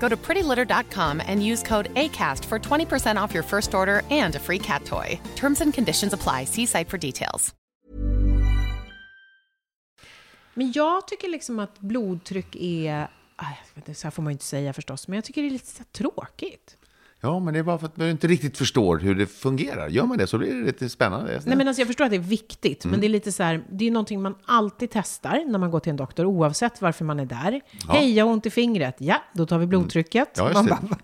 Go to prettylitter.com and use code ACAST for 20% off your first order and a free cat toy. Terms and conditions apply. See site for details. Men jag tycker liksom att blodtryck är... Ah, så här får man ju inte säga förstås, men jag tycker det är lite tråkigt. Ja, men det är bara för att man inte riktigt förstår hur det fungerar. Gör man det så blir det lite spännande. Nej, men alltså jag förstår att det är viktigt, men det är lite så här, det är någonting man alltid testar när man går till en doktor, oavsett varför man är där. Hej, jag har ont i fingret. Ja, då tar vi blodtrycket. Ja, just Man det. bara,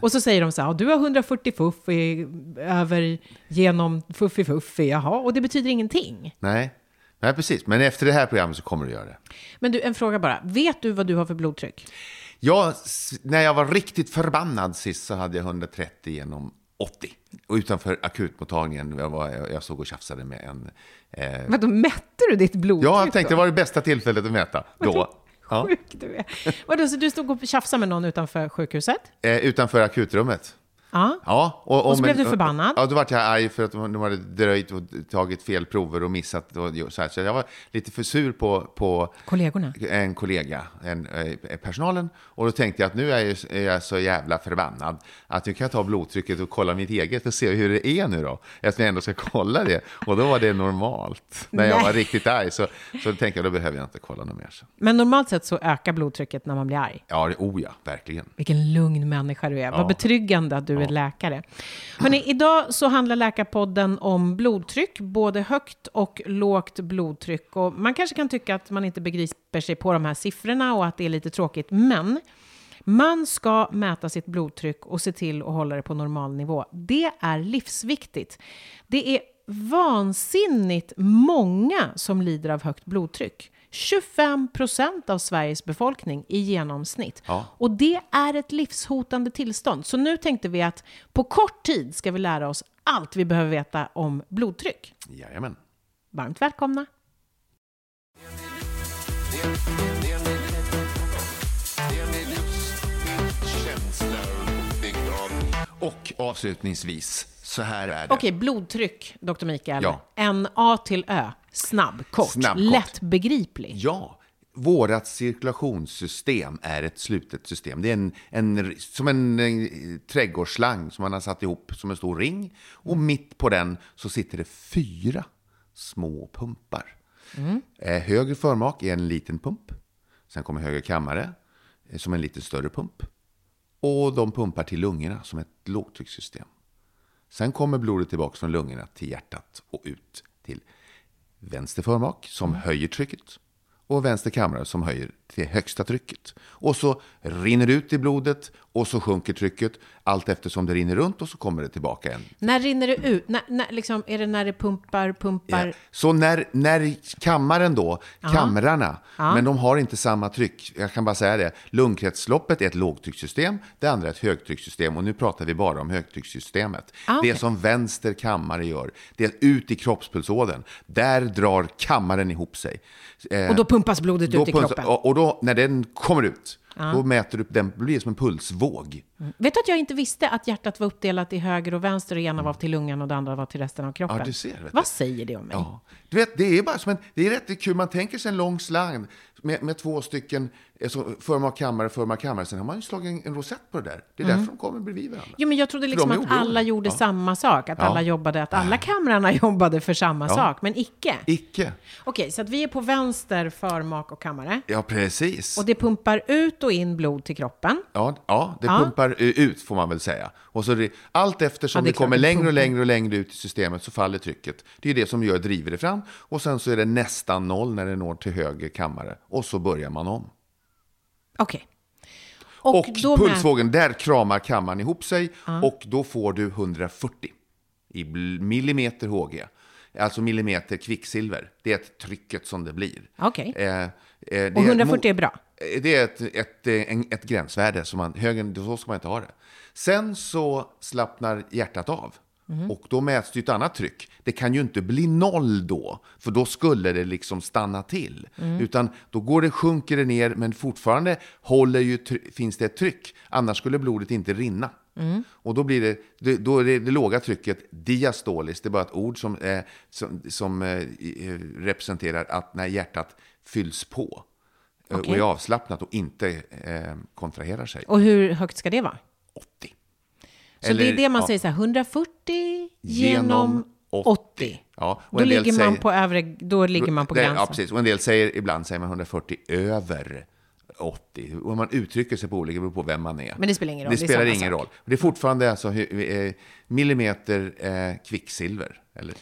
och så säger de så här, "Ja, du har 140 fuff i, över genom fuffi fuffi, jaha, och det betyder ingenting. Nej. Nej, precis. Men efter det här programmet så kommer du göra det. Men du, en fråga bara, vet du vad du har för blodtryck? Jag, när jag var riktigt förbannad sist så hade jag 130 genom 80. Och utanför akutmottagningen, jag, var, jag, jag såg och tjafsade med en... Eh, Vadå, mätte du ditt blodtryck ja, jag tänkte då? det var det bästa tillfället att mäta. Då. Ja, Sjuk du är. Vadå, så du stod och tjafsade med någon utanför sjukhuset? eh, utanför akutrummet. Ja. Ja, och, Och så blev du förbannad? Ja, då vart jag arg för att de de hade dröjt och tagit fel prover och missat. Och så, här. så jag var lite för sur på, på Kollegorna? en kollega, en, eh, personalen. Och då tänkte jag att nu är jag, så jävla förbannad att nu kan jag ta blodtrycket och kolla mitt eget och se hur det är nu då. Eftersom jag ändå ska kolla det. Och då var det normalt. När jag Nej. var riktigt arg så, så tänkte jag då behöver jag inte kolla något mer. Men normalt sett så ökar blodtrycket när man blir arg. Ja, det, oh ja, verkligen. Vilken lugn människa du är. Vad betryggande att du är läkare. Hörrni, idag så handlar Läkarpodden om blodtryck, både högt och lågt blodtryck. Och man kanske kan tycka att man inte begriper sig på de här siffrorna och att det är lite tråkigt, men man ska mäta sitt blodtryck och se till att hålla det på normal nivå. Det är livsviktigt. Det är vansinnigt många som lider av högt blodtryck. 25 procent av Sveriges befolkning i genomsnitt. Ja. Och det är ett livshotande tillstånd. Så nu tänkte vi att på kort tid ska vi lära oss allt vi behöver veta om blodtryck. Jajamän. Varmt välkomna! Och avslutningsvis, så här är det. Okej, blodtryck, doktor Mikael. Ja. En A till Ö. Snabb, kort, Snabb, kort. lättbegriplig. Ja, vårat cirkulationssystem är ett slutet system. Det är en, en, som en, eh, trädgårdsslang som man har satt ihop som en stor ring. Och mitt på den så sitter det fyra små pumpar. Eh, höger förmak är en liten pump. Sen kommer höger kammare eh, som en lite större pump. Och de pumpar till lungorna som ett lågtryckssystem. Sen kommer blodet tillbaka från lungorna till hjärtat och ut till vänster förmak som höjer trycket och vänster kammare som höjer till högsta trycket. Och så rinner det ut i blodet och så sjunker trycket allt eftersom det rinner runt och så kommer det tillbaka igen. När rinner det ut? När, när, liksom, är det när det pumpar, pumpar? Ja. Så när, när kammaren då, kamrarna, men de har inte samma tryck. Jag kan bara säga det. Lungkretsloppet är ett lågtryckssystem, det andra är ett högtryckssystem och nu pratar vi bara om högtryckssystemet. Ah, okej. Det som vänster kammare gör, det är ut i kroppspulsådern. Där drar kammaren ihop sig. Och då pumpas blodet då ut i kroppen? Och, och då, när den kommer ut, då mäter du upp den, blir som en pulsvåg. Vet du att jag inte visste att hjärtat var uppdelat i höger och vänster och ena var till lungan och det andra var till resten av kroppen? Ja, du ser. Vad säger det om mig? Ja. Du vet, det är bara som en, det är rätt kul. Man tänker sig en lång slang med, med två stycken, eh, så förmak kammare, förmak kammare. Sen har man ju slagit en, en rosett på det där. Det är därför de kommer bredvid varandra. Jo, men jag trodde liksom att oberoende. alla gjorde Ja. samma sak, att Ja. alla jobbade, att alla kamrarna jobbade för samma Ja. sak, men icke. Icke. Okej, så att vi är på vänster förmak och kammare. Ja, precis. Och det pumpar ut och in blod till kroppen. Ja, ja, det pumpar eh, ut får man väl säga. Och så det, allt eftersom Ja, det det, kommer längre och längre och längre ut i systemet så faller trycket. Det är det som gör, driver det fram. Och sen så är det nästan noll när det når till höger kammare. Och så börjar man om. Okej. Och, då med- pulsvågen, där kramar kammaren ihop sig. Och då får du 140 i millimeter HG. Alltså millimeter kvicksilver. Det är ett trycket som det blir. Okej. Eh, eh, det Och är 140 är bra? Eh, Det är ett, ett, eh, en, ett gränsvärde, som man, högre, så ska man inte ha det. Sen så slappnar hjärtat av. Och då mäts det ett annat tryck. Det kan ju inte bli noll då, för då skulle det liksom stanna till. Utan då går det, sjunker det ner, men fortfarande håller ju, finns det ett tryck. Annars skulle blodet inte rinna. Och då blir det, då är det, det låga trycket diastoliskt. Det är bara ett ord som, eh, som, som eh, eh, representerar att när hjärtat fylls på eh, och är avslappnat och inte eh, kontraherar sig. Och hur högt ska det vara? 80. Så det är det man ja, säger så här, 140 genom Genom 80. 80. Ja, och då, ligger man säger- på övre, då ligger man på gränsen. Ja, precis. Och en del säger, ibland säger man 140 över 80. Och man uttrycker sig på olika, beror på vem man är. Men det spelar ingen roll, Det det spelar ingen sak. roll. Det är fortfarande alltså eh, millimeter eh, kvicksilver. Eller,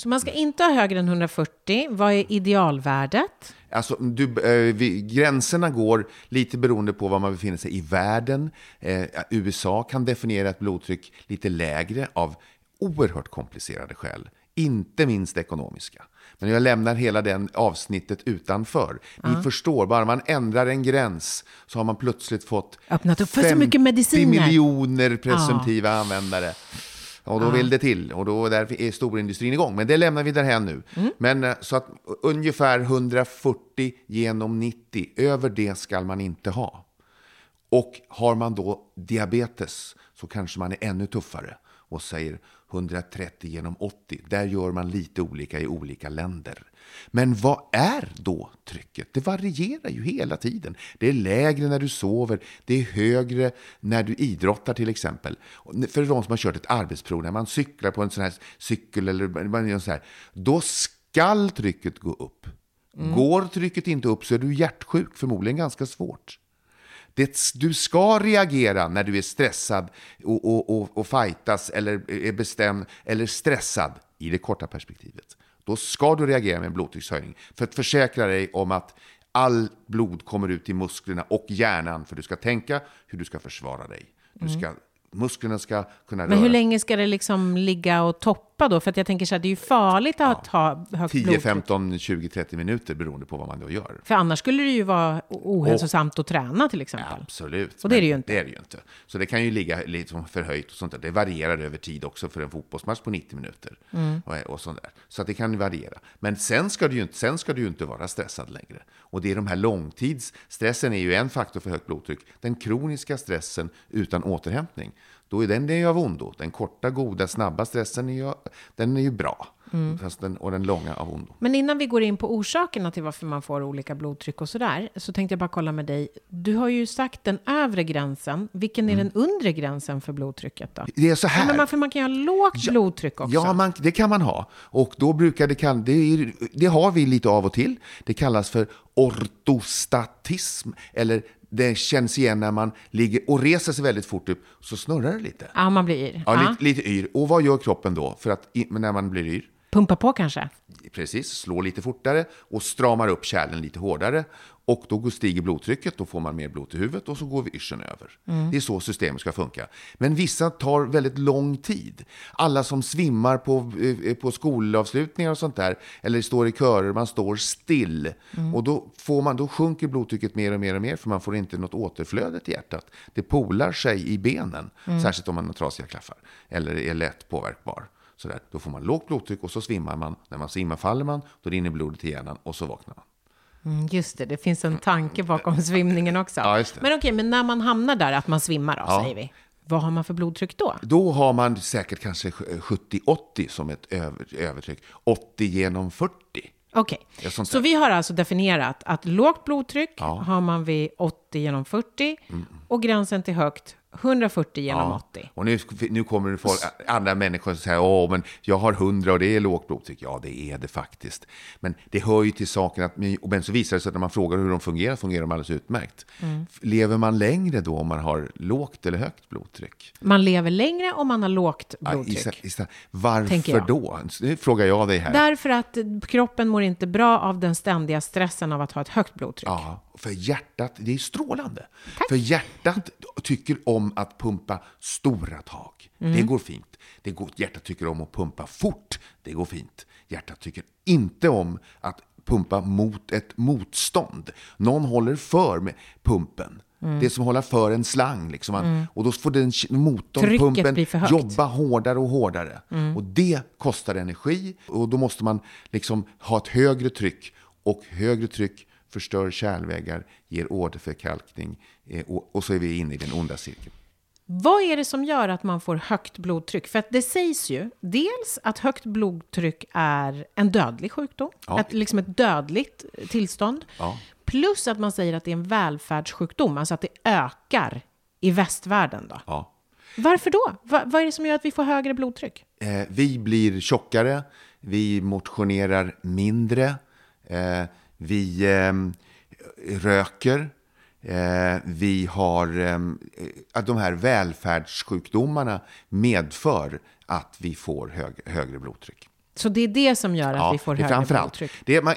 Så man ska inte ha högre än 140. Vad är idealvärdet? Alltså, du, eh, vi, gränserna går lite beroende på var man befinner sig i världen. Eh, USA kan definiera ett blodtryck lite lägre av oerhört komplicerade skäl. Inte minst ekonomiska. Men jag lämnar hela den avsnittet utanför. Ni förstår, bara man ändrar en gräns så har man plötsligt fått Öppnat upp för så 50 mycket mediciner. miljoner presumtiva användare. Och då vill det till. Och då är storindustrin igång. Men det lämnar vi därhän nu. Mm. Men eh, så att ungefär 140 genom 90, över det ska man inte ha. Och har man då diabetes så kanske man är ännu tuffare och säger 130 genom 80. Där gör man lite olika i olika länder. Men vad är då trycket? Det varierar ju hela tiden. Det är lägre när du sover, det är högre när du idrottar till exempel. För de som har kört ett arbetsprov, när man cyklar på en sån här cykel eller man gör så här, då skall trycket gå upp. Går trycket inte upp så är du hjärtsjuk, förmodligen ganska svårt. Det, du ska reagera när du är stressad och, och, och, och fightas eller är bestämd eller stressad i det korta perspektivet. Då ska du reagera med en blodtryckshöjning för att försäkra dig om att all blod kommer ut till musklerna och hjärnan för du ska tänka hur du ska försvara dig. Du ska, Musklerna ska kunna Men hur röra länge ska det liksom ligga och toppa då? För att jag tänker så här, det är ju farligt att ha högt 10, blodtryck. 15, 20, 30 minuter beroende på vad man då gör. För annars skulle det ju vara ohälsosamt att träna till exempel. Absolut. Och det är det ju inte. Det är det ju inte. Så det kan ju ligga lite förhöjt och sånt där. Det varierar över tid också för en fotbollsmatch på 90 minuter. Mm. Och, och sånt där. Så att det kan variera. Men sen ska, du ju inte, sen ska du ju inte vara stressad längre. Och det är de här långtids... Stressen är ju en faktor för högt blodtryck. Den kroniska stressen utan återhämtning. Då är den det är av ondo. Den korta, goda, snabba stressen är ju, den är ju bra. Mm. Den, och den långa av ondo. Men innan vi går in på orsakerna till varför man får olika blodtryck och sådär, så tänkte jag bara kolla med dig. Du har ju sagt den övre gränsen. Vilken är den undre gränsen för blodtrycket då? Det är så Ja, här. men man, för man kan ju ha lågt blodtryck också. Ja, man, det kan man ha. Och då brukar det, kall, det, är, det har vi lite av och till. Det kallas för ortostatism. Eller det känns igen när man ligger och reser sig väldigt fort upp, så snurrar det lite. Ja, man blir yr. Ja, Ja. lite, lite yr. Och vad gör kroppen då för att, när man blir yr? Pumpa på kanske? Precis, slår lite fortare och stramar upp kärlen lite hårdare. Och då stiger blodtrycket, då får man mer blod till huvudet och så går vi yrseln över. Det är så systemet ska funka. Men vissa tar väldigt lång tid. Alla som svimmar på, eh, på skolavslutningar och sånt där, eller står i körer, man står still. Och då, får man, då sjunker blodtrycket mer och mer och mer, för man får inte något återflöde till hjärtat. Det polar sig i benen, särskilt om man har trasiga klaffar, eller är lätt påverkbar. Sådär. Då får man lågt blodtryck och så svimmar man. När man svimmar faller man, då rinner blodet till hjärnan och så vaknar man. Mm, just det, det finns en tanke bakom svimningen också. Ja. Men okej, men när man hamnar där, att man svimmar då, Ja. säger vi. Vad har man för blodtryck då? Då har man säkert kanske 70-80 som ett över, övertryck. 80 genom 40. Okej, sånt så vi har alltså definierat att lågt blodtryck Ja. Mm. har man vid 80 genom 40 och gränsen till högt 140 genom 80. Och nu, nu kommer det folk, andra människor som säger åh, men jag har 100 och det är lågt blodtryck. Ja, det är det faktiskt. Men det hör ju till saken att, men så visar det sig att när man frågar hur de fungerar, fungerar de alldeles utmärkt. Mm. Lever man längre då om man har lågt eller högt blodtryck? Man lever längre om man har lågt blodtryck. Ja, isa, isa. Varför då? Nu frågar jag dig här. Därför att kroppen mår inte bra av den ständiga stressen av att ha ett högt blodtryck. Ja, för hjärtat, det är strålande. Tack. För hjärtat tycker om att pumpa stora tag. Mm. Det går fint. Det går, hjärtat tycker om att pumpa fort. Det går fint. Hjärtat tycker inte om att pumpa mot ett motstånd. Någon håller för med pumpen. Mm. Det som håller för en slang. Liksom. Mm. Och då får den motorn, Trycket pumpen, jobba hårdare och hårdare. Mm. Och det kostar energi. Och då måste man liksom ha ett högre tryck. Och högre tryck förstör kärlväggar, ger åderförkalkning eh, och, och så är vi inne i den onda cirkeln. Vad är det som gör att man får högt blodtryck? För att det sägs ju dels att högt blodtryck är en dödlig sjukdom, ja. ett, liksom ett dödligt tillstånd. Ja. Plus att man säger att det är en välfärdssjukdom, alltså att det ökar i västvärlden. Då. Ja. Varför då? Va, vad är det som gör att vi får högre blodtryck? Eh, vi blir tjockare, vi motionerar mindre, eh, vi eh, röker. Eh, vi har ehm, eh, de här välfärdssjukdomarna medför att vi får hög, högre blodtryck. Så det är det som gör att ja, vi får högre framförallt. blodtryck? Det är, man,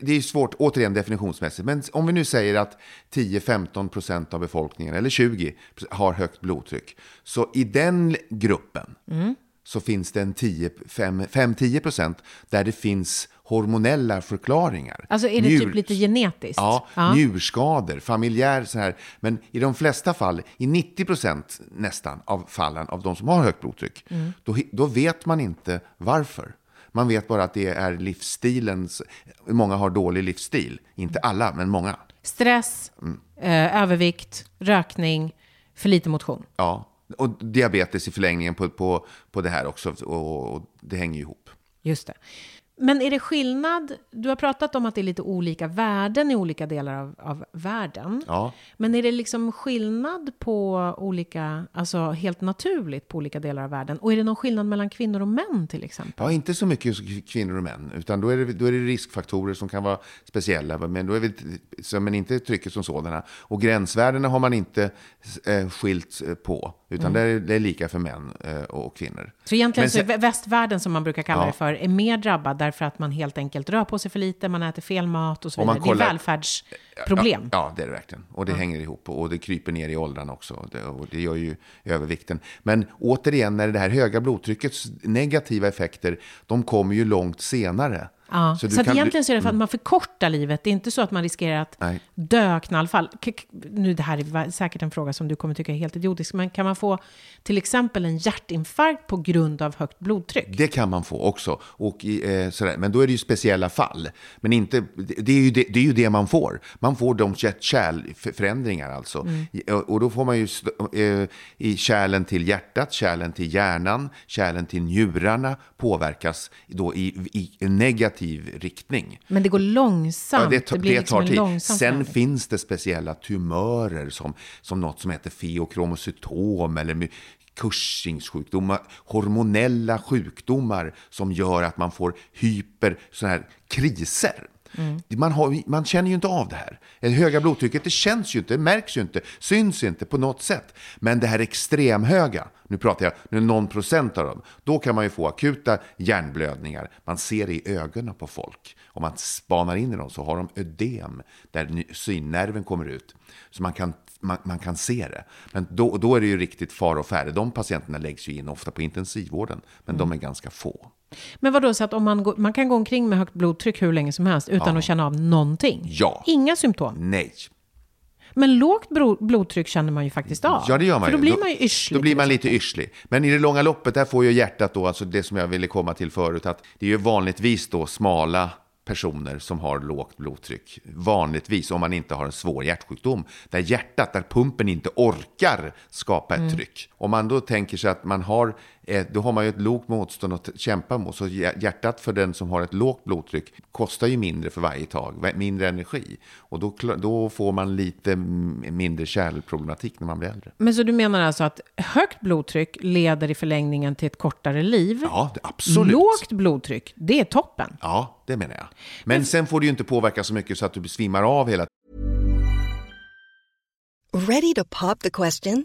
det är svårt, återigen definitionsmässigt, men om vi nu säger att 10-15 procent av befolkningen, eller 20, har högt blodtryck. Så i den gruppen mm. så finns det en 5-10 procent där det finns hormonella förklaringar. Alltså är det Njur, typ lite genetiskt? Ja, ja, njurskador, familjär så här. Men i de flesta fall, i 90 procent nästan av fallen av de som har högt blodtryck, mm. då, då vet man inte varför. Man vet bara att det är livsstilens, många har dålig livsstil. Inte alla, men många. Stress, mm. eh, övervikt, rökning, för lite motion. Ja, och diabetes i förlängningen på, på, på det här också. Och, och det hänger ihop. Just det. Men är det skillnad? Du har pratat om att det är lite olika värden i olika delar av, av världen. Ja. Men är det liksom skillnad på olika, alltså helt naturligt på olika delar av världen? Och är det någon skillnad mellan kvinnor och män till exempel? Ja, inte så mycket kvinnor och män, utan då är det, då är det riskfaktorer som kan vara speciella, men, då är vi, men inte trycket som sådana. Och gränsvärdena har man inte eh, skilt eh, på. Utan mm. det, är, det, är, lika för män eh, och kvinnor. Så egentligen sen, så är västvärlden, som man brukar kalla ja. det för, är mer drabbad därför att man helt enkelt rör på sig för lite, man äter fel mat och så vidare. Kollar, det är välfärdsproblem. Ja, ja, det är det verkligen. Och det ja. hänger ihop. Och det kryper ner i åldrarna också. Det, och det gör ju övervikten. Men återigen, när det här höga blodtryckets negativa effekter, de kommer ju långt senare. Ja, så, så att egentligen så är det för att mm. man förkortar livet. Det är inte så att man riskerar att Nej. dö knallfall. Nu, det här är säkert en fråga som du kommer tycka är helt idiotisk, men kan man få till exempel en hjärtinfarkt på grund av högt blodtryck? Det kan man få också. Och, eh, sådär. Men då är det ju speciella fall. Men inte, det, är ju det, det är ju det man får. Man får de kärlförändringar alltså. Mm. Och då får man ju eh, i kärlen till hjärtat, kärlen till hjärnan, kärlen till njurarna påverkas då i, i negativ negativ riktning. Men det går långsamt. Ja, det, det blir det liksom tar tid. Sen förändring. finns det speciella tumörer som, som något som heter feokromocytom eller Cushings sjukdomar, hormonella sjukdomar som gör att man får hyper, sådana här kriser. Mm. Man, har, man känner ju inte av det här. Det höga blodtrycket det känns ju inte, det märks ju inte, syns inte på något sätt. Men det här extremhöga, nu pratar jag nu någon procent av dem, då kan man ju få akuta hjärnblödningar. Man ser det i ögonen på folk. Om man spanar in i dem så har de ödem där synnerven kommer ut. Så man kan man, man, kan se det. Men då, då är det ju riktigt far och färre. De patienterna läggs ju in ofta på intensivvården, men mm. de är ganska få. Men vad då så att om man, går, man kan gå omkring med högt blodtryck hur länge som helst utan ja. att känna av någonting? Ja. Inga symptom? Nej. Men lågt blodtryck känner man ju faktiskt av. Ja, det gör man För då blir man ju yrslig. Då blir man lite yrslig. Men i det långa loppet, där får ju hjärtat då, alltså det som jag ville komma till förut, att det är ju vanligtvis då smala personer som har lågt blodtryck. Vanligtvis om man inte har en svår hjärtsjukdom. Där hjärtat, där pumpen inte orkar skapa ett Mm. tryck. Om man då tänker sig att man har, då har man ju ett lågt motstånd att kämpa mot. Så hjär- hjärtat för den som har ett lågt blodtryck kostar ju mindre för varje tag, mindre energi. Och då, då får man lite mindre kärlproblematik när man blir äldre. Men så du menar alltså att högt blodtryck leder i förlängningen till ett kortare liv? Ja, det- absolut. Lågt blodtryck, det är toppen. Ja, det menar jag. Men sen får det ju inte påverka så mycket så att du svimmar av hela Ready to pop the question?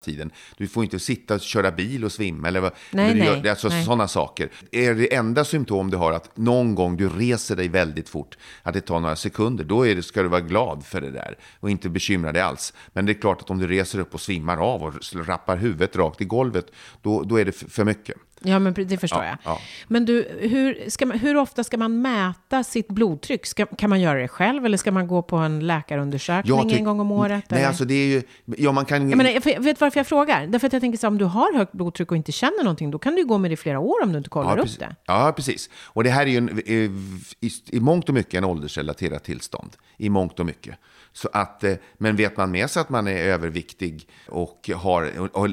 Tiden. Du får inte sitta och köra bil och svimma eller vad. Nej, eller nej, gör, alltså nej. sådana saker. Är det enda symptom du har att någon gång du reser dig väldigt fort, att det tar några sekunder, då är det, ska du vara glad för det där och inte bekymra dig alls. Men det är klart att om du reser upp och svimmar av och rappar huvudet rakt i golvet, då, då är det för mycket. Ja, men det förstår Ja, jag. ja. Men du, hur, ska man, hur ofta ska man mäta sitt blodtryck? Ska, kan man göra det själv eller ska man gå på en läkarundersökning tyck- en gång om året? Nej, eller? alltså det är ju, ja man kan... Jag menar, jag vet varför jag frågar? Därför att jag tänker så om du har högt blodtryck och inte känner någonting, då kan du gå med det i flera år om du inte kollar ja, upp det. Ja, precis. Och det här är ju en, i, i, i mångt och mycket en åldersrelaterat tillstånd. I mångt och mycket. Så att, eh, men vet man med sig att man är överviktig och har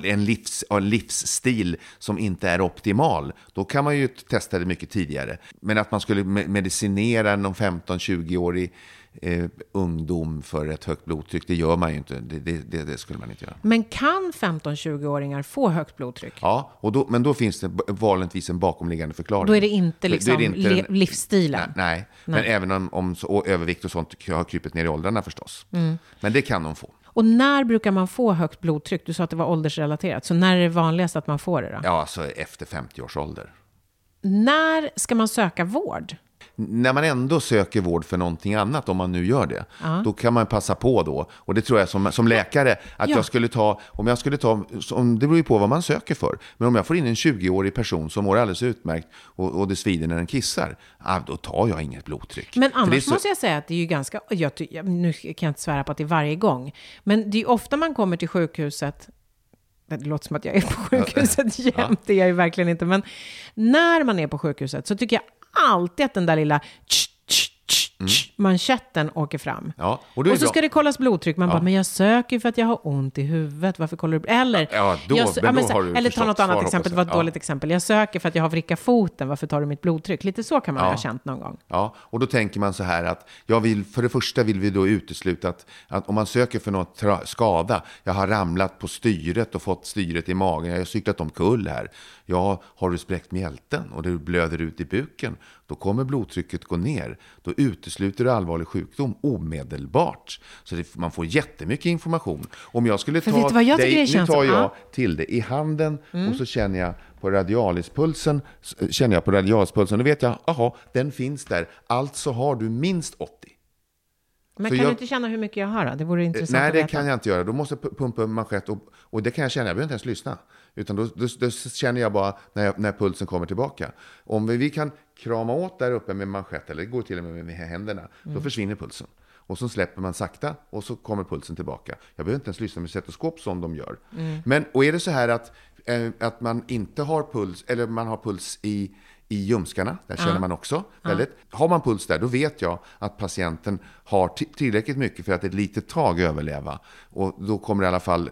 en, livs, en livsstil som inte är optimal, då kan man ju testa det mycket tidigare. Men att man skulle medicinera någon 15-20-årig eh, ungdom för ett högt blodtryck, det gör man ju inte. Det, det, det, skulle man inte göra. Men kan 15-20-åringar få högt blodtryck? Ja, och då, men då finns det vanligtvis en bakomliggande förklaring. Då är det inte liksom är det inte le- en- livsstilen? Nej, nej. men Nej. även om, om så, och övervikt och sånt har krypit ner i åldrarna förstås. Mm. Men det kan de få. Och när brukar man få högt blodtryck? Du sa att det var åldersrelaterat. Så när är det vanligast att man får det då? Ja, alltså efter 50 års ålder. När ska man söka vård? När man ändå söker vård för någonting annat, om man nu gör det, då kan man passa på då. Och det tror jag som, som läkare, att Ja. jag skulle ta, om jag skulle ta, som, det beror ju på vad man söker för. Men om jag får in en 20-årig person som mår alldeles utmärkt och, och det svider när den kissar, ah, då tar jag inget blodtryck. Men annars så- måste jag säga att det är ju ganska, jag, nu kan jag inte svära på att det är varje gång, men det är ofta man kommer till sjukhuset, det låter som att jag är på sjukhuset jämt, det är jag ju verkligen inte, men när man är på sjukhuset så tycker jag alltid att den där lilla tsch, tsch, manschetten åker fram. Mm. Ja, och och så det ska bra. det kollas blodtryck. Man bara, men jag söker för att jag har ont i huvudet. Varför kollar du? Eller, Ja, då- jag, men då så- du eller ta något annat exempel, det var ett dåligt exempel. Jag söker för att jag har vrickat foten. Varför tar du mitt blodtryck? Lite så kan man Ja. ha känt någon gång. Ja, och då tänker man så här att jag vill, för det första vill vi då utesluta att, att om man söker för något tra- skada, jag har ramlat på styret och fått styret i magen, jag har cyklat omkull här, ja, har du spräckt mjälten och det blöder ut i buken, då kommer blodtrycket gå ner. Då utesluter du allvarlig sjukdom omedelbart. Så det, man får jättemycket information. Om jag skulle ta jag dig, det nu tar jag Ja. till det i handen och så känner jag på radialispulsen, känner jag på radialispulsen, då vet jag, jaha, den finns där. Alltså har du minst 80. Men Så kan jag- du inte känna hur mycket jag har då? Det vore intressant Nej, att det veta. kan jag inte göra. Då måste jag pu- pumpa manschett och, och det kan jag känna, jag behöver inte ens lyssna. Utan då, då, då känner jag bara när, jag, när pulsen kommer tillbaka. Om vi, vi kan krama åt där uppe med manschett, eller det går till och med med händerna, Mm. då försvinner pulsen. Och så släpper man sakta och så kommer pulsen tillbaka. Jag behöver inte ens lyssna med stetoskop som de gör. Mm. Men, och är det så här att, eh, att man inte har puls, eller man har puls i, i ljumskarna, där känner man också väldigt. Har man puls där, då vet jag att patienten har ti- tillräckligt mycket för att ett litet tag överleva. Och då kommer i alla fall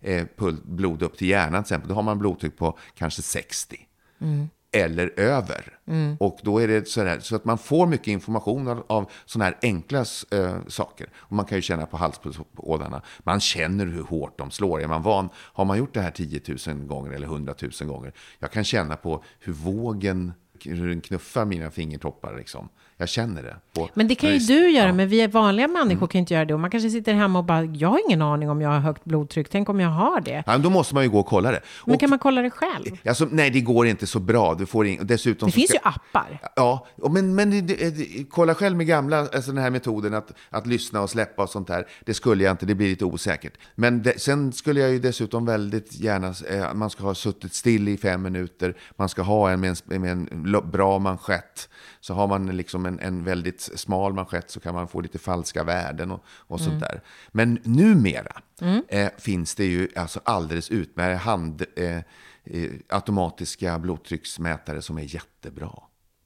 eh, blod upp till hjärnan till exempel. Då har man blodtryck på kanske 60 eller över. Och då är det så, här, så att man får mycket information av, av sådana här enkla eh, saker. Och man kan ju känna på halsådrarna. Man känner hur hårt de slår. Är man van, har man gjort det här 10 000 gånger eller 100 000 gånger. Jag kan känna på hur vågen hur den knuffar mina fingertoppar. Liksom. Jag känner det. Men det kan ju du göra, ja. men vi vanliga människor kan inte göra det. Och man kanske sitter hemma och bara, jag har ingen aning om jag har högt blodtryck. Tänk om jag har det. Ja, då måste man ju gå och kolla det. Men Och- kan man kolla det själv? Alltså, nej, det går inte så bra. Du får in, dessutom Det finns ska- ju appar. Ja, men, men det, det, det, kolla själv med gamla, alltså den här metoden att, att lyssna och släppa och sånt där. Det skulle jag inte, det blir lite osäkert. Men sen skulle jag ju dessutom väldigt gärna, eh, man ska ha suttit still i fem minuter, man ska ha en med en, med en bra manschett. Så har man liksom en, en väldigt smal manschett så kan man få lite falska värden och, och sånt där. Men numera eh, finns det ju alltså alldeles utmärkta hand, eh, eh, automatiska blodtrycksmätare som är jättebra.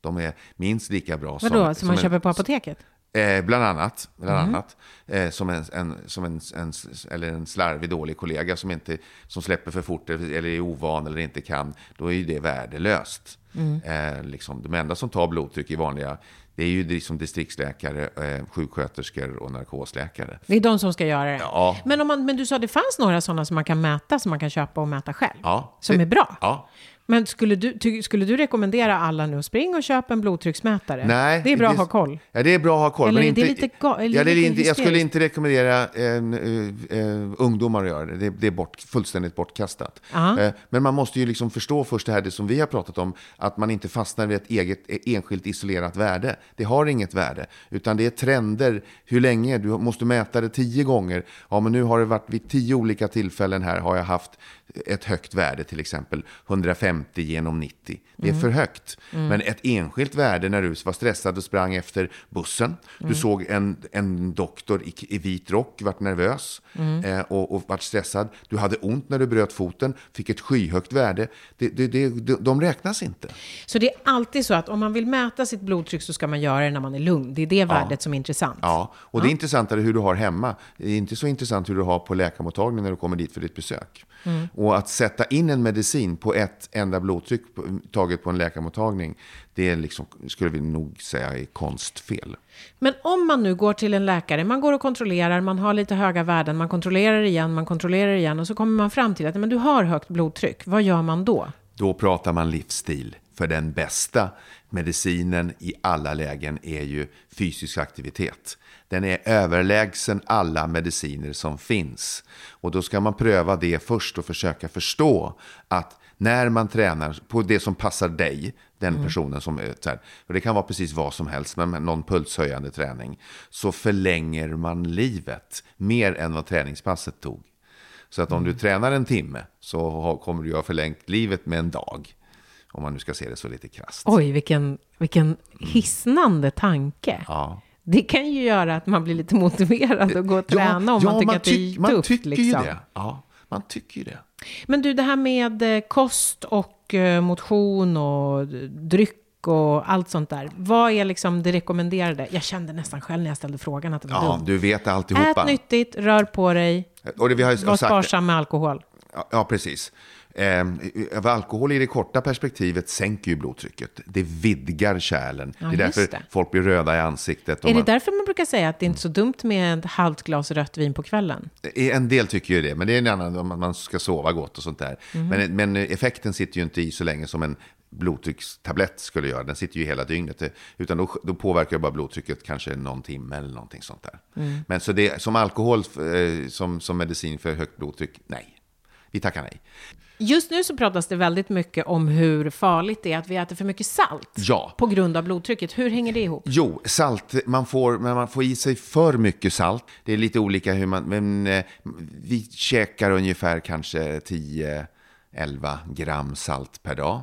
De är minst lika bra som... Vadå, som man en- köper på apoteket? Eh, bland annat, bland annat eh, som, en, en, som en, en, eller en slarvig dålig kollega som, inte, som släpper för fort eller är ovan eller inte kan, då är ju det värdelöst. Eh, liksom, de enda som tar blodtryck i vanliga, det är ju liksom distriktsläkare, eh, sjuksköterskor och narkosläkare. Det är de som ska göra det. Ja. Men, om man, men du sa det fanns några sådana som man kan mäta, som man kan köpa och mäta själv. Ja, Som det- är bra. Ja. Men skulle du, ty, skulle du rekommendera alla nu att springa och köpa en blodtrycksmätare? Nej, Det är bra att ha koll. Ja, det är bra att ha koll. Eller men är det inte, lite ga- eller ja, det är lite Jag skulle inte rekommendera eh, eh, ungdomar att göra det. Det, det är bort, fullständigt bortkastat. Eh, men man måste ju liksom förstå först det här det som vi har pratat om, att man inte fastnar vid ett eget enskilt isolerat värde. Det har inget värde, utan det är trender. Hur länge? Du måste mäta det tio gånger. Ja, men nu har det varit vid tio olika tillfällen här har jag haft ett högt värde, till exempel 150 genom 90. Det är Mm. för högt. Men ett enskilt värde när du var stressad och sprang efter bussen. Mm. Du såg en, en doktor i, i vit rock, vart nervös Mm. eh, och, och vart stressad. Du hade ont när du bröt foten, fick ett skyhögt värde. Det, det, det, de, räknas inte. Så det är alltid så att om man vill mäta sitt blodtryck så ska man göra det när man är lugn. Det är det värdet som är intressant. Ja, och det är intressantare hur du har hemma. Det är inte så intressant hur du har på läkarmottagningen när du kommer dit för ditt besök. Mm. Och att sätta in en medicin på ett enda blodtryck taget på en läkarmottagning, det är liksom, skulle vi nog säga är konstfel. Men om man nu går till en läkare, man går och kontrollerar, man har lite höga värden, man kontrollerar igen, man kontrollerar igen och så kommer man fram till att men du har högt blodtryck. Vad gör man då? Då pratar man livsstil. För den bästa medicinen i alla lägen är ju fysisk aktivitet. Den är överlägsen alla mediciner som finns. Och då ska man pröva det först och försöka förstå att när man tränar på det som passar dig, den personen som är så här, och det kan vara precis vad som helst, men någon pulshöjande träning, så förlänger man livet mer än vad träningspasset tog. Så att om du tränar en timme så kommer du ha förlängt livet med en dag. Om man nu ska se det så lite krasst. Oj, vilken, vilken hisnande tanke. Ja. Det kan ju göra att man blir lite motiverad att gå och träna om man tycker att det är man tufft. tycker liksom. ju det. Ja, man tycker ju det. Men du, det här med eh, kost och eh, motion och dryck och allt sånt där. Vad är liksom det rekommenderade? Jag kände nästan själv när jag ställde frågan att det var Ja, dumt. du vet alltihopa. Ät nyttigt, rör på dig, Och det vi har ju var sagt, sparsam med alkohol. Ja, ja, precis. Eh, alkohol i det korta perspektivet sänker ju blodtrycket. Det vidgar kärlen. Ja, det är därför det. folk blir röda i ansiktet. Är det man- därför man brukar säga att det inte är så dumt med ett halvt glas rött vin på kvällen? En del tycker ju det, men det är en annan om man ska sova gott och sånt där. Mhm. Men, men effekten sitter ju inte i så länge som en blodtryckstablett skulle göra. Den sitter ju hela dygnet. Utan då, då påverkar det bara blodtrycket kanske någon timme eller någonting sånt där. Mm. Men så det, som alkohol eh, som, som medicin för högt blodtryck, nej. Vi tackar nej. Just nu så pratas det väldigt mycket om hur farligt det är att vi äter för mycket salt. Ja. På grund av blodtrycket. Hur hänger det ihop? Jo, salt, man får, man får i sig för mycket salt. Det är lite olika hur man, men eh, vi käkar ungefär kanske 10 11 gram salt per dag.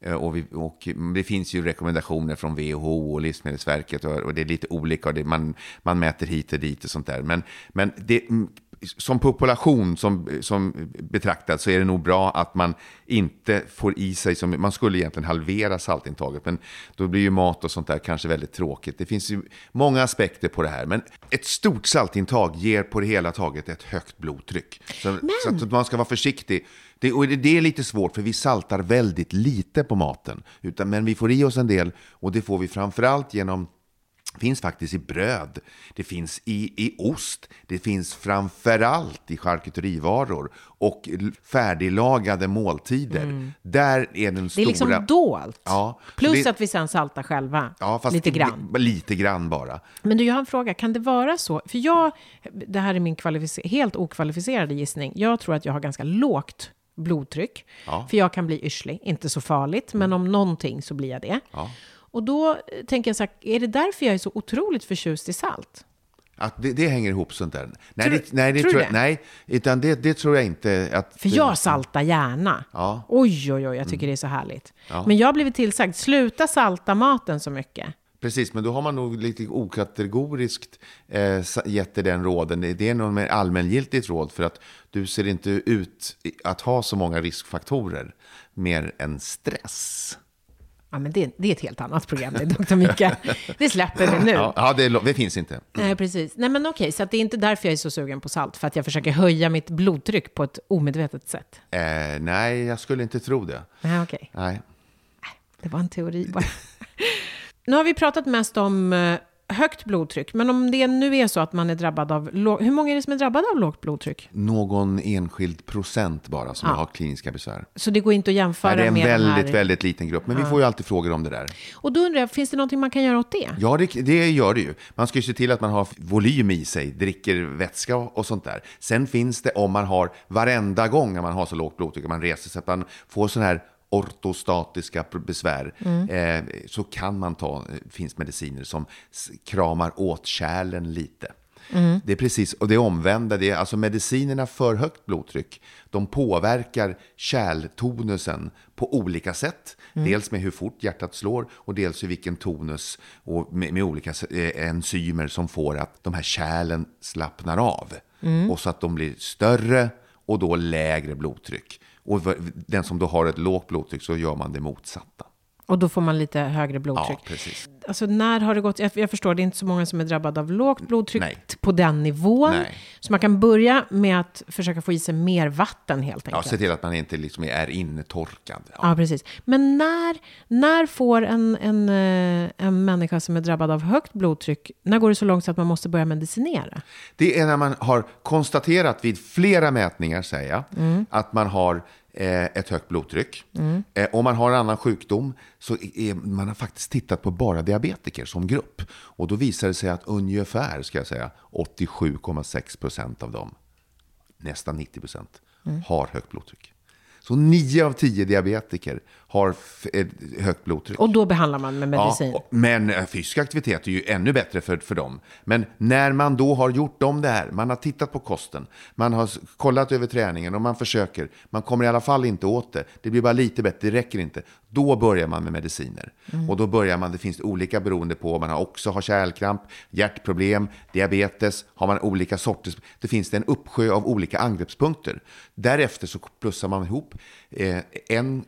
Eh, och, vi, och, det finns ju rekommendationer från WHO och Livsmedelsverket och, och det är lite olika och det, man, man mäter hit och dit och sånt där. Men, men det, som population som, som betraktad så är det nog bra att man inte får i sig, som, man skulle egentligen halvera saltintaget, men då blir ju mat och sånt där kanske väldigt tråkigt. Det finns ju många aspekter på det här, men ett stort saltintag ger på det hela taget ett högt blodtryck. Så, så att man ska vara försiktig. Det, och det är lite svårt för vi saltar väldigt lite på maten. Utan, men vi får i oss en del och det får vi framförallt genom finns faktiskt i bröd, det finns i, i ost, det finns framförallt i charkuterivaror och färdiglagade måltider. Mm. Där är den stora... Det är liksom dolt. Ja, Plus det... att vi sen saltar själva. Ja, lite grann. Lite grann bara. Men du, jag har en fråga. Kan det vara så? För jag, det här är min helt okvalificerade gissning. Jag tror att jag har ganska lågt blodtryck. Ja. För jag kan bli yrslig, inte så farligt, men om någonting så blir jag det. Ja. Och då eh, tänker jag så här, är det därför jag är så otroligt förtjust i salt? Att det, det hänger ihop sånt där? Nej, tror, det, nej, det tror, tror jag, nej utan det, det tror jag inte att... För jag saltar gärna. Ja. Oj, oj, oj, jag tycker mm. det är så härligt. Ja. Men jag har blivit tillsagd, sluta salta maten så mycket. Precis, men då har man nog lite okategoriskt eh, gett dig den råden. Det är nog mer allmängiltigt råd för att du ser inte ut att ha så många riskfaktorer mer än stress. Ja, men det, det är ett helt annat program, det Dr. Mika. Det släpper vi nu. Ja, det, det, finns inte. Nej, precis. Nej, men okej, så det är inte därför jag är så sugen på salt, för att jag försöker höja mitt blodtryck på ett omedvetet sätt? Eh, nej, jag skulle inte tro det. Nej, okej. Nej. Det var en teori bara. nu har vi pratat mest om eh, högt blodtryck. Men om det nu är så att man är drabbad av... Hur många är det som är drabbade av lågt blodtryck? Någon enskild procent bara som ja. har kliniska besvär. Så det går inte att jämföra med Det är en väldigt, här... väldigt liten grupp. Men ja. vi får ju alltid frågor om det där. Och då undrar jag, finns det någonting man kan göra åt det? Ja, det, det gör det ju. Man ska ju se till att man har volym i sig, dricker vätska och sånt där. Sen finns det om man har varenda gång när man har så lågt blodtryck, man reser sig, att man får sån här ortostatiska besvär mm. eh, så kan man ta, eh, finns mediciner som kramar åt kärlen lite. Mm. Det är precis, och det omvända, det är alltså medicinerna för högt blodtryck, de påverkar kärltonusen på olika sätt. Mm. Dels med hur fort hjärtat slår och dels i vilken tonus och med, med olika eh, enzymer som får att de här kärlen slappnar av. Mm. Och så att de blir större och då lägre blodtryck. Och den som då har ett lågt blodtryck så gör man det motsatta. Och då får man lite högre blodtryck. Ja, precis. Alltså när har det gått? Jag, jag förstår, det är inte så många som är drabbade av lågt blodtryck Nej. på den nivån. Nej. Så man kan börja med att försöka få i sig mer vatten helt enkelt. Ja, se till att man inte liksom är intorkad. Ja. ja, precis. Men när, när får en, en, eh, en människa som är drabbad av högt blodtryck, när går det så långt så att man måste börja medicinera? Det är när man har konstaterat vid flera mätningar, säger jag, mm. att man har ett högt blodtryck. Mm. Eh, om man har en annan sjukdom så är, man har faktiskt tittat på bara diabetiker som grupp. Och då visar det sig att ungefär, ska jag säga, 87,6 procent av dem, nästan 90 procent, mm. har högt blodtryck. Så 9 av 10 diabetiker har högt blodtryck. Och då behandlar man med medicin? Ja, men eh, fysisk aktivitet är ju ännu bättre för, för dem. Men när man då har gjort om det här, man har tittat på kosten, man har kollat över träningen och man försöker, man kommer i alla fall inte åt det, det blir bara lite bättre, det räcker inte. Då börjar man med mediciner. Mm. Och då börjar man, det finns olika beroende på om man också har kärlkramp, hjärtproblem, diabetes, har man olika sorters, det finns det en uppsjö av olika angreppspunkter. Därefter så plussar man ihop eh, en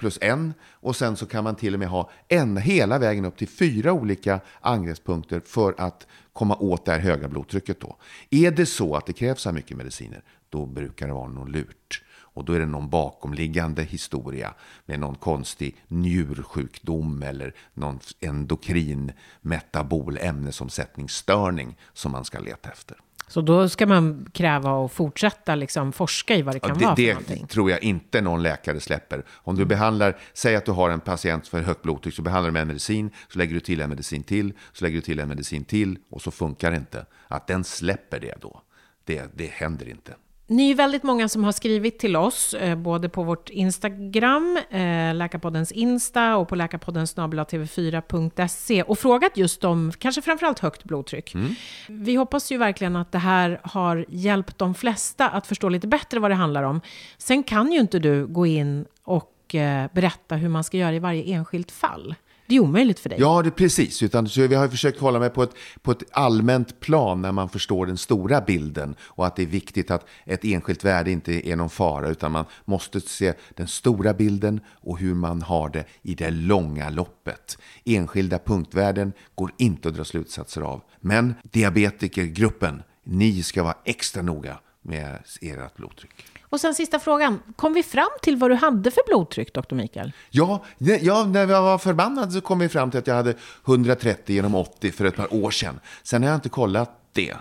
plus en och sen så kan man till och med ha en hela vägen upp till fyra olika angreppspunkter för att komma åt det här höga blodtrycket. Då. Är det så att det krävs så här mycket mediciner, då brukar det vara något lurt. Och då är det någon bakomliggande historia med någon konstig njursjukdom eller någon endokrin metabol ämnesomsättningsstörning som man ska leta efter. Så då ska man kräva att fortsätta liksom forska i vad det kan ja, det, vara för Det någonting. tror jag inte någon läkare släpper. Om du behandlar, säg att du har en patient för högt blodtryck, så behandlar du med en medicin, så lägger du till en medicin till, så lägger du till en medicin till och så funkar det inte. Att den släpper det då, det, det händer inte. Ni är väldigt många som har skrivit till oss, eh, både på vårt Instagram, eh, Läkarpoddens Insta och på läkarpodden tv4.se och frågat just om, kanske framförallt högt blodtryck. Mm. Vi hoppas ju verkligen att det här har hjälpt de flesta att förstå lite bättre vad det handlar om. Sen kan ju inte du gå in och eh, berätta hur man ska göra i varje enskilt fall. Det är omöjligt för dig. Ja, det är precis. Utan, så vi har försökt hålla mig på ett, på ett allmänt plan när man förstår den stora bilden och att det är viktigt att ett enskilt värde inte är någon fara utan man måste se den stora bilden och hur man har det i det långa loppet. Enskilda punktvärden går inte att dra slutsatser av. Men diabetikergruppen, ni ska vara extra noga med ert blodtryck. Och sen sista frågan. Kom vi fram till vad du hade för blodtryck, doktor Mikael? Ja, ja, när jag var förbannad så kom vi fram till att jag hade 130 genom 80 för ett par år sedan. Sen har jag inte kollat det.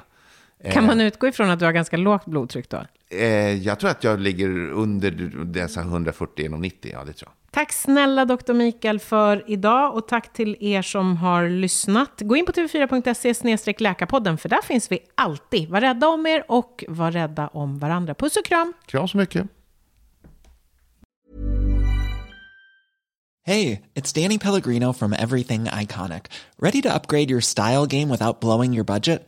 Kan man utgå ifrån att du har ganska lågt blodtryck då? Eh, jag tror att jag ligger under dessa 140 genom 90, ja det tror jag. Tack snälla doktor Mikael för idag och tack till er som har lyssnat. Gå in på tv4.se läkarpodden för där finns vi alltid. Var rädda om er och var rädda om varandra. Puss och kram! Kram så mycket! Hej, it's Danny Pellegrino from Everything Iconic. Ready to upgrade your style game without blowing your budget?